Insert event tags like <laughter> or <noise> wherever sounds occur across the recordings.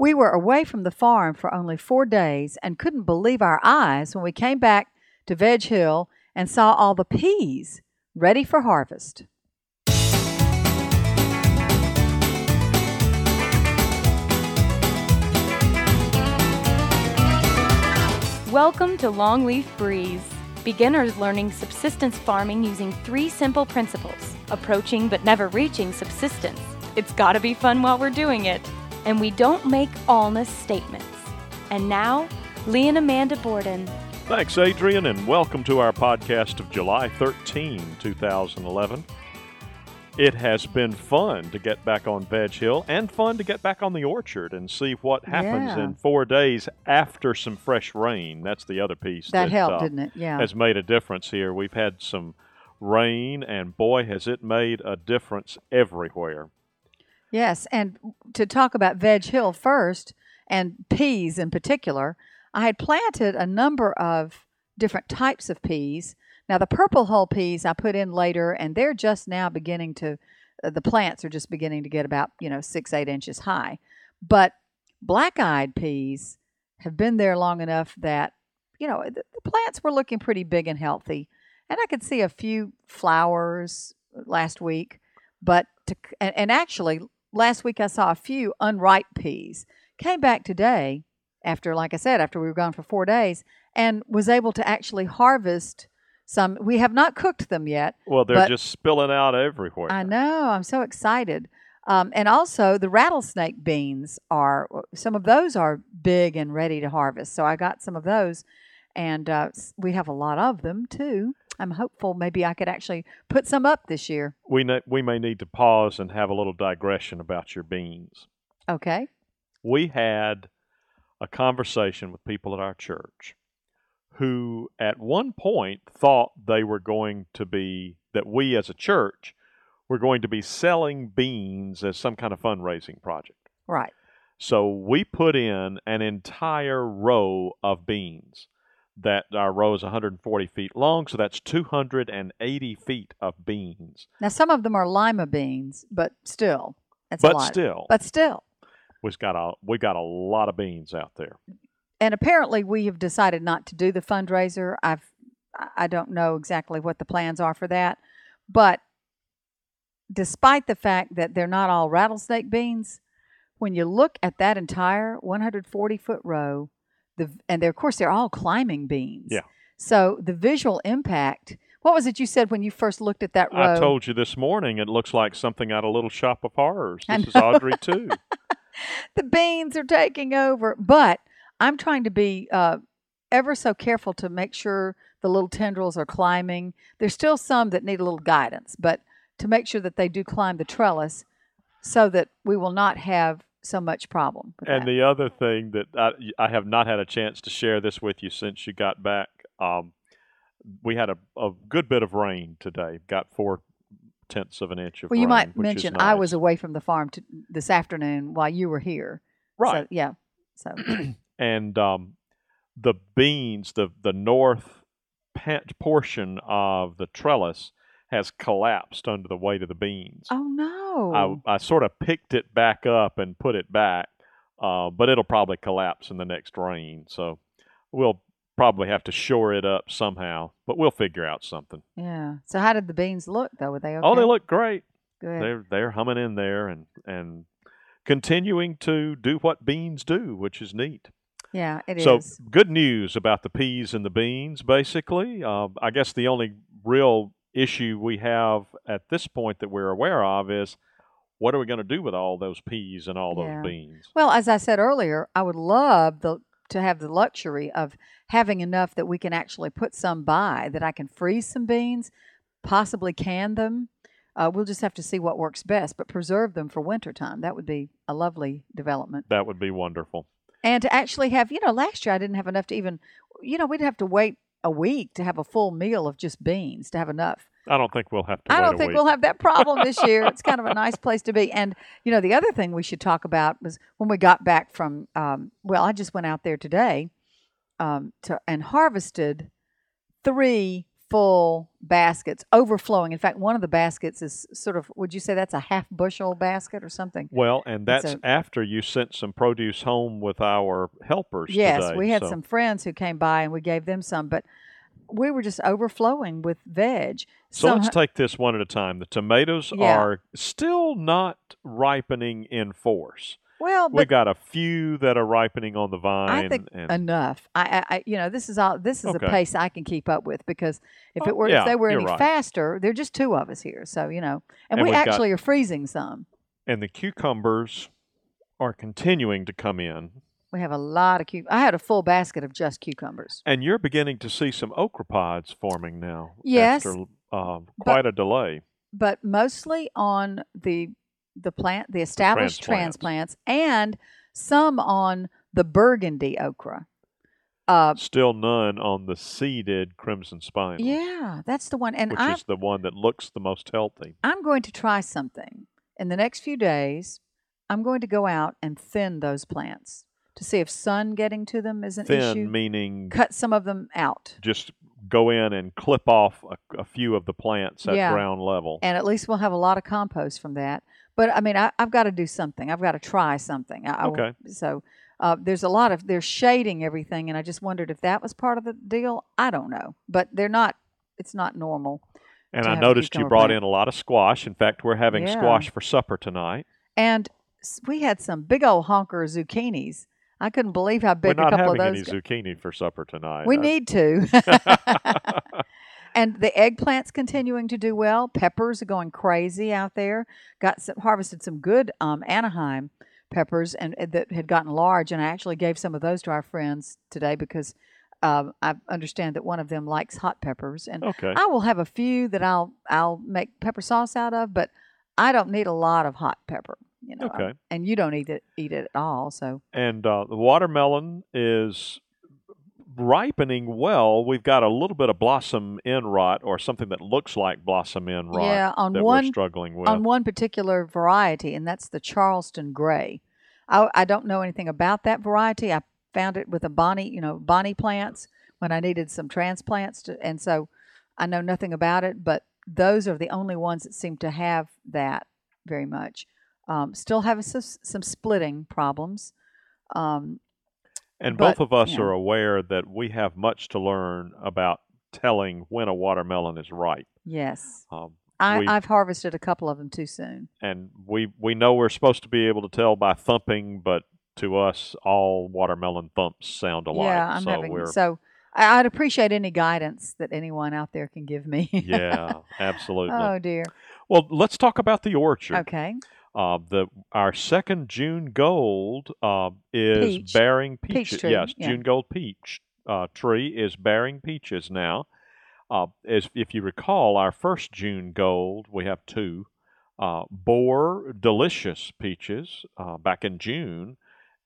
We were away from the farm for only four days and couldn't believe our eyes when we came back to Veg Hill and saw all the peas ready for harvest. Welcome to Longleaf Breeze. Beginners learning subsistence farming using three simple principles approaching but never reaching subsistence. It's gotta be fun while we're doing it. And we don't make allness statements. And now, Lee and Amanda Borden. Thanks, Adrian, and welcome to our podcast of July 13, 2011. It has been fun to get back on Veg Hill and fun to get back on the orchard and see what happens Yeah. in four days after some fresh rain. That's the other piece That helped, uh, didn't it? Yeah. has made a difference here. We've had some rain, and boy, has it made a difference everywhere. Yes, and to talk about Veg Hill first, and peas in particular, I had planted a number of different types of peas. Now, the purple hull peas I put in later, and they're just now beginning to, uh, the plants are just beginning to get about, you know, six, eight inches high. But black eyed peas have been there long enough that, you know, the, the plants were looking pretty big and healthy. And I could see a few flowers last week. But, to, and, and actually, last week I saw a few unripe peas. Came back today after, like I said, after we were gone for four days, and was able to actually harvest some. We have not cooked them yet. Well, they're just spilling out everywhere. I know. I'm so excited. Um, and also, the rattlesnake beans are some of those are big and ready to harvest. So I got some of those, and uh, we have a lot of them too. I'm hopeful maybe I could actually put some up this year. We, ne- we may need to pause and have a little digression about your beans. Okay. we had a conversation with people at our church who at one point thought they were going to be that we as a church were going to be selling beans as some kind of fundraising project. Right. So we put in an entire row of beans. That uh, our row is 140 feet long, so that's 280 feet of beans. Now some of them are lima beans, but still, that's a But lot. still, But still. we've got a we got a lot of beans out there. and apparently we have decided not to do the fundraiser. I've I- I don't know exactly what the plans are for that, but despite the fact that they're not all rattlesnake beans, when you look at that entire 140 foot row, the and they're, of course they're all climbing beans. Yeah. So the visual impact. What was it you said when you first looked at that row? I told you this morning it looks like something out of a Little Shop of Horrors. This is. Audrey II. <laughs> the beans are taking over. But I'm trying to be uh, ever so careful to make sure the little tendrils are climbing. There's still some that need a little guidance, but to make sure that they do climb the trellis so that we will not have so much problem. And that. the other thing that I, I have not had a chance to share this with you since you got back. Um, we had a, a good bit of rain today. Got four tenths of an inch of rain. well, you rain, might mention I was away from the farm to, this afternoon while you were here. right. So, yeah. So <clears throat> and um, the beans, the the north pant portion of the trellis has collapsed under the weight of the beans. oh no. I, I sort of picked it back up and put it back, uh, but it'll probably collapse in the next rain. So we'll probably have to shore it up somehow, but we'll figure out something. yeah. So how did the beans look though? Were they okay? Oh, they look great. good. They're they're humming in there and and continuing to do what beans do, which is neat. yeah, it is. so good news about the peas and the beans. Basically, uh, I guess the only real issue we have at this point that we're aware of is what are we going to do with all those peas and all Yeah. those beans? Well, as I said earlier, I would love the to have the luxury of having enough that we can actually put some by that I can freeze some beans, possibly can them. Uh, we'll just have to see what works best, but preserve them for wintertime. That would be a lovely development. That would be wonderful. And to actually have, you know, last year I didn't have enough to even, you know, we'd have to wait a week to have a full meal of just beans to have enough. I don't think we'll have to. I don't think week. we'll have that problem this <laughs> year. It's kind of a nice place to be. And you know, the other thing we should talk about was when we got back from. Um, well, I just went out there today um, to and harvested three full baskets overflowing. In fact, one of the baskets is sort of, would you say that's a half bushel basket or something? Well, and that's a- after you sent some produce home with our helpers. Yes, today, we had so- some friends who came by and we gave them some, but we were just overflowing with veg. So Some- let's take this one at a time. The tomatoes Yeah. are still not ripening in force. Well, We've got a few that are ripening on the vine. I think and, enough. I, I, you know, this is all. This is Okay. a pace I can keep up with because if Oh, it were, yeah, if they were any right. faster, there are just two of us here. So you know, and, And we we've got- actually are freezing some. and the cucumbers are continuing to come in. We have a lot of cu. I had a full basket of just cucumbers. And you're beginning to see some okra pods forming now. Yes, After uh, quite a delay. but mostly on the the plant, the established Transplants. transplants, and some on the burgundy okra. Uh, Still none on the seeded Clemson Spineless. yeah, that's the one. And Which I is the one that looks the most healthy. I'm going to try something in the next few days. I'm going to go out and thin those plants to see if sun getting to them is an Thin issue. meaning Cut some of them out, just go in and clip off a, a few of the plants at Yeah. ground level. and at least we'll have a lot of compost from that. But I mean, I, I've got to do something. I've got to try something. I, I Okay. so uh, there's a lot of they're shading everything, and I just wondered if that was part of the deal. I don't know, but they're not. It's not normal. And I noticed you brought plant. in a lot of squash. In fact, we're having Yeah. squash for supper tonight. And we had some big old honker zucchinis. I couldn't believe how big a couple of those. we're not having any got. zucchini for supper tonight. We I- need to. <laughs> <laughs> and the eggplants continuing to do well. Peppers are going crazy out there. Got some, harvested some good um, Anaheim peppers and uh, that had gotten large. And I actually gave some of those to our friends today because um, I understand that one of them likes hot peppers. And okay. I will have a few that I'll I'll make pepper sauce out of, but I don't need a lot of hot pepper. You know, Okay. and you don't eat it eat it at all. So and uh, the watermelon is ripening well. We've got a little bit of blossom end rot or something that looks like blossom end rot yeah, on that one we're struggling with. on one particular variety, and that's the Charleston Gray. I, I don't know anything about that variety. I found it with a Bonnie, you know, Bonnie plants when I needed some transplants, to, and so I know nothing about it. But those are the only ones that seem to have that very much. Um, still having some, some splitting problems. Um, and but, both of us are aware that we have much to learn about telling when a watermelon is ripe. yes, Um, I, I've harvested a couple of them too soon. and we we know we're supposed to be able to tell by thumping, but to us, all watermelon thumps sound alike. Yeah, I'm so having so. I'd appreciate any guidance that anyone out there can give me. yeah, <laughs> absolutely. oh dear. Well, let's talk about the orchard. Okay. Uh, the our second June Gold uh, is Peach. bearing Peach peaches. tree, yes, yeah. June Gold peach uh, tree is bearing peaches now. Uh, as if you recall, our first June Gold, we have two, uh, bore delicious peaches uh, back in June,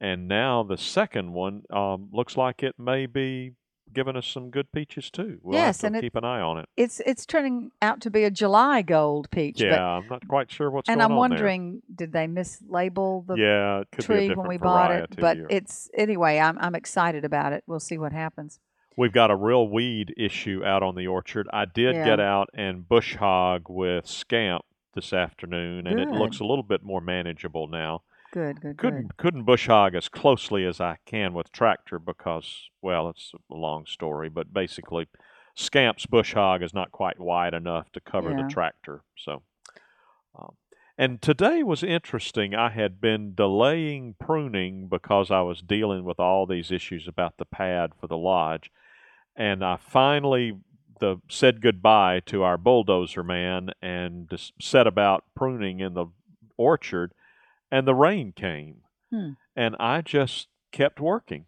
and now the second one um, looks like it may be giving us some good peaches too. We'll Yes, and it- keep an eye on it. It's it's turning out to be a July gold peach. Yeah, But, I'm not quite sure what's and going I'm on there. wondering, did they mislabel the yeah, it could be a tree when we bought it? But or- it's anyway. I'm I'm excited about it. We'll see what happens. We've got a real weed issue out on the orchard. I did Yeah. get out and bush hog with scamp this afternoon, and it looks a little bit more manageable now. Good, good, Couldn't good. couldn't bush hog as closely as I can with tractor because, well, it's a long story, but basically, scamp's bush hog is not quite wide enough to cover Yeah. the tractor. So, um, and today was interesting. I had been delaying pruning because I was dealing with all these issues about the pad for the lodge, and I finally the said goodbye to our bulldozer man and set about pruning in the orchard, and the rain came, Hmm. and I just kept working.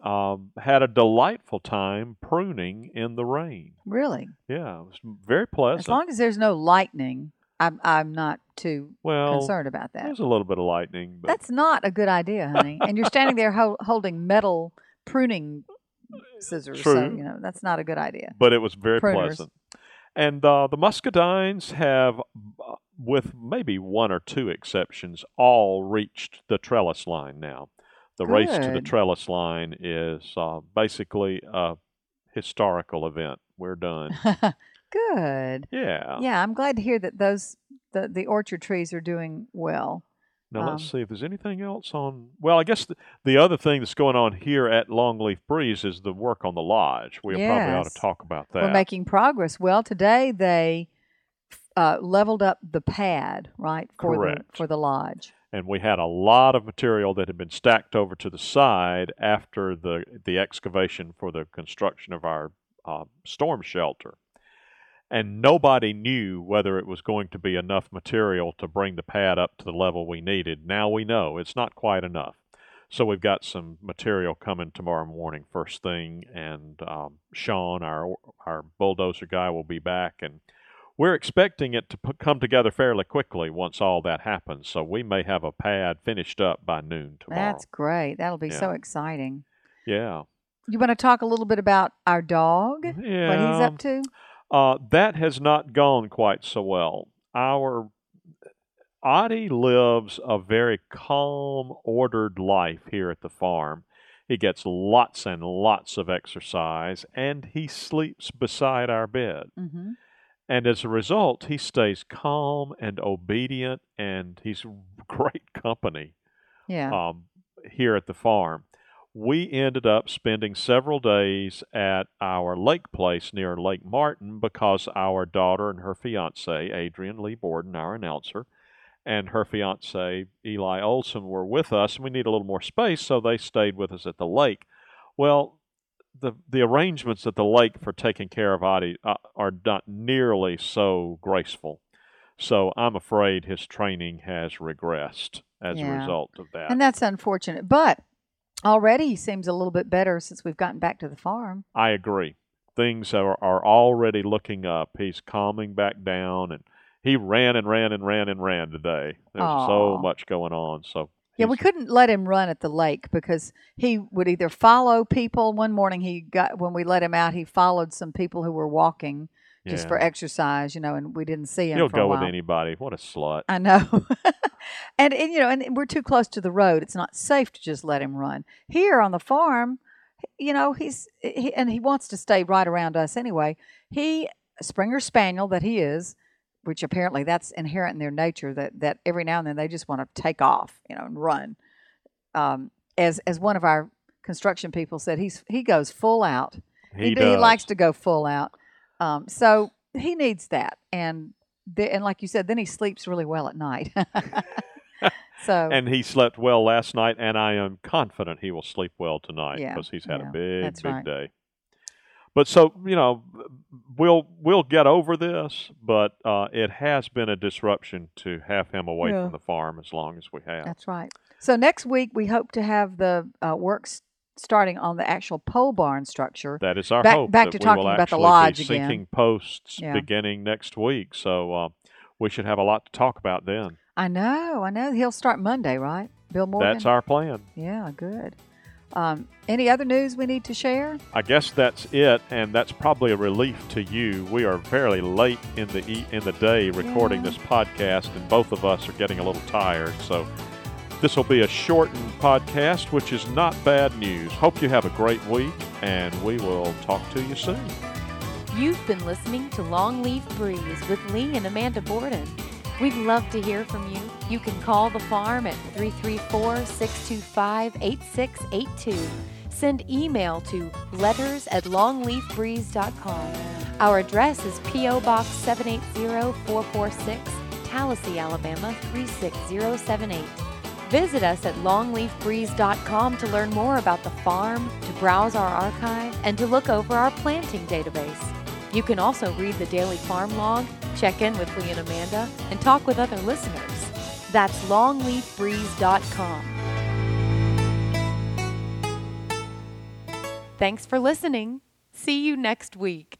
Um, had a delightful time pruning in the rain. Really, Yeah, it was very pleasant. as long as there's no lightning, I'm I'm not too well, concerned about that. there's a little bit of lightning, but That's not a good idea, honey. and you're standing there ho- holding metal pruning scissors. So, True. you know, that's not a good idea. but it was very Pruners. pleasant. And uh, the muscadines have, uh, with maybe one or two exceptions, all reached the trellis line now. The race to the trellis line is uh, basically a historical event we're done. <laughs> Good. Yeah. Yeah, I'm glad to hear that those the, the orchard trees are doing well. Now let's Um, see if there's anything else on. Well, I guess the, the other thing that's going on here at Longleaf Breeze is the work on the lodge. We probably ought to talk about that. We're making progress. Well, today they uh, leveled up the pad, right, for the Correct. for the lodge. and we had a lot of material that had been stacked over to the side after the the excavation for the construction of our uh, storm shelter. And nobody knew whether it was going to be enough material to bring the pad up to the level we needed. Now we know it's not quite enough. So we've got some material coming tomorrow morning, first thing, and um, Sean, our our bulldozer guy, will be back, and we're expecting it to p- come together fairly quickly once all that happens. So we may have a pad finished up by noon tomorrow. That's great. That'll be so exciting. yeah, You want to talk a little bit about our dog? yeah. What he's up to? Uh, that has not gone quite so well. Our Audie lives a very calm, ordered life here at the farm. He gets lots and lots of exercise, and he sleeps beside our bed. hmm And as a result, he stays calm and obedient, and he's <laughs> great company Yeah. um, here at the farm. We ended up spending several days at our lake place near Lake Martin because our daughter and her fiance, Adrian Lee Borden, our announcer, and her fiance, Eli Olson, were with us, and we need a little more space, so they stayed with us at the lake. Well, the the arrangements at the lake for taking care of Audie uh, are not nearly so graceful. So I'm afraid his training has regressed as a result of that. and that's unfortunate. But already he seems a little bit better since we've gotten back to the farm. I agree. Things are, are already looking up. He's calming back down, and he ran and ran and ran and ran today. There's so much going on. So Yeah, we couldn't let him run at the lake because he would either follow people. One morning he got when we let him out, he followed some people who were walking just for exercise, you know, and we didn't see him He'll go with anybody. What a slut! I know. <laughs> and, and you know, and we're too close to the road. It's not safe to just let him run. Here on the farm, you know, he's he, and he wants to stay right around us anyway. He Springer Spaniel that he is, which apparently that's inherent in their nature that that every now and then they just want to take off, you know, and run. Um, as as one of our construction people said, he's he goes full out. He, He, does. he likes to go full out. Um, so he needs that, and the, and like you said, then he sleeps really well at night. <laughs> so <laughs> and he slept well last night, and I am confident he will sleep well tonight Yeah, because he's had yeah, a big, big right. day. But so you know, we'll we'll get over this, but uh, it has been a disruption to have him away Yeah. from the farm as long as we have. that's right. So next week we hope to have the uh, works starting on the actual pole barn structure. That is our Back- hope. back to talking about the lodge be again. sinking posts Yeah. beginning next week, so uh, we should have a lot to talk about then. I know, I know. He'll start Monday, right? Bill Morgan. That's our plan. yeah, good. Um, any other news we need to share? I guess that's it, and that's probably a relief to you. We are fairly late in the e- in the day recording Yeah. this podcast, and both of us are getting a little tired. So this will be a shortened podcast, which is not bad news. Hope you have a great week, and we will talk to you soon. You've been listening to Longleaf Breeze with Lee and Amanda Borden. We'd love to hear from you. You can call the farm at 334 625 8682. Send email to letters at longleafbreeze.com. Our address is P.O. Box 780446, Tallassee, Alabama 36078. Visit us at longleafbreeze.com to learn more about the farm, to browse our archive, and to look over our planting database. You can also read the daily farm log, check in with Lee and Amanda, and talk with other listeners. That's longleafbreeze.com. Thanks for listening. See you next week.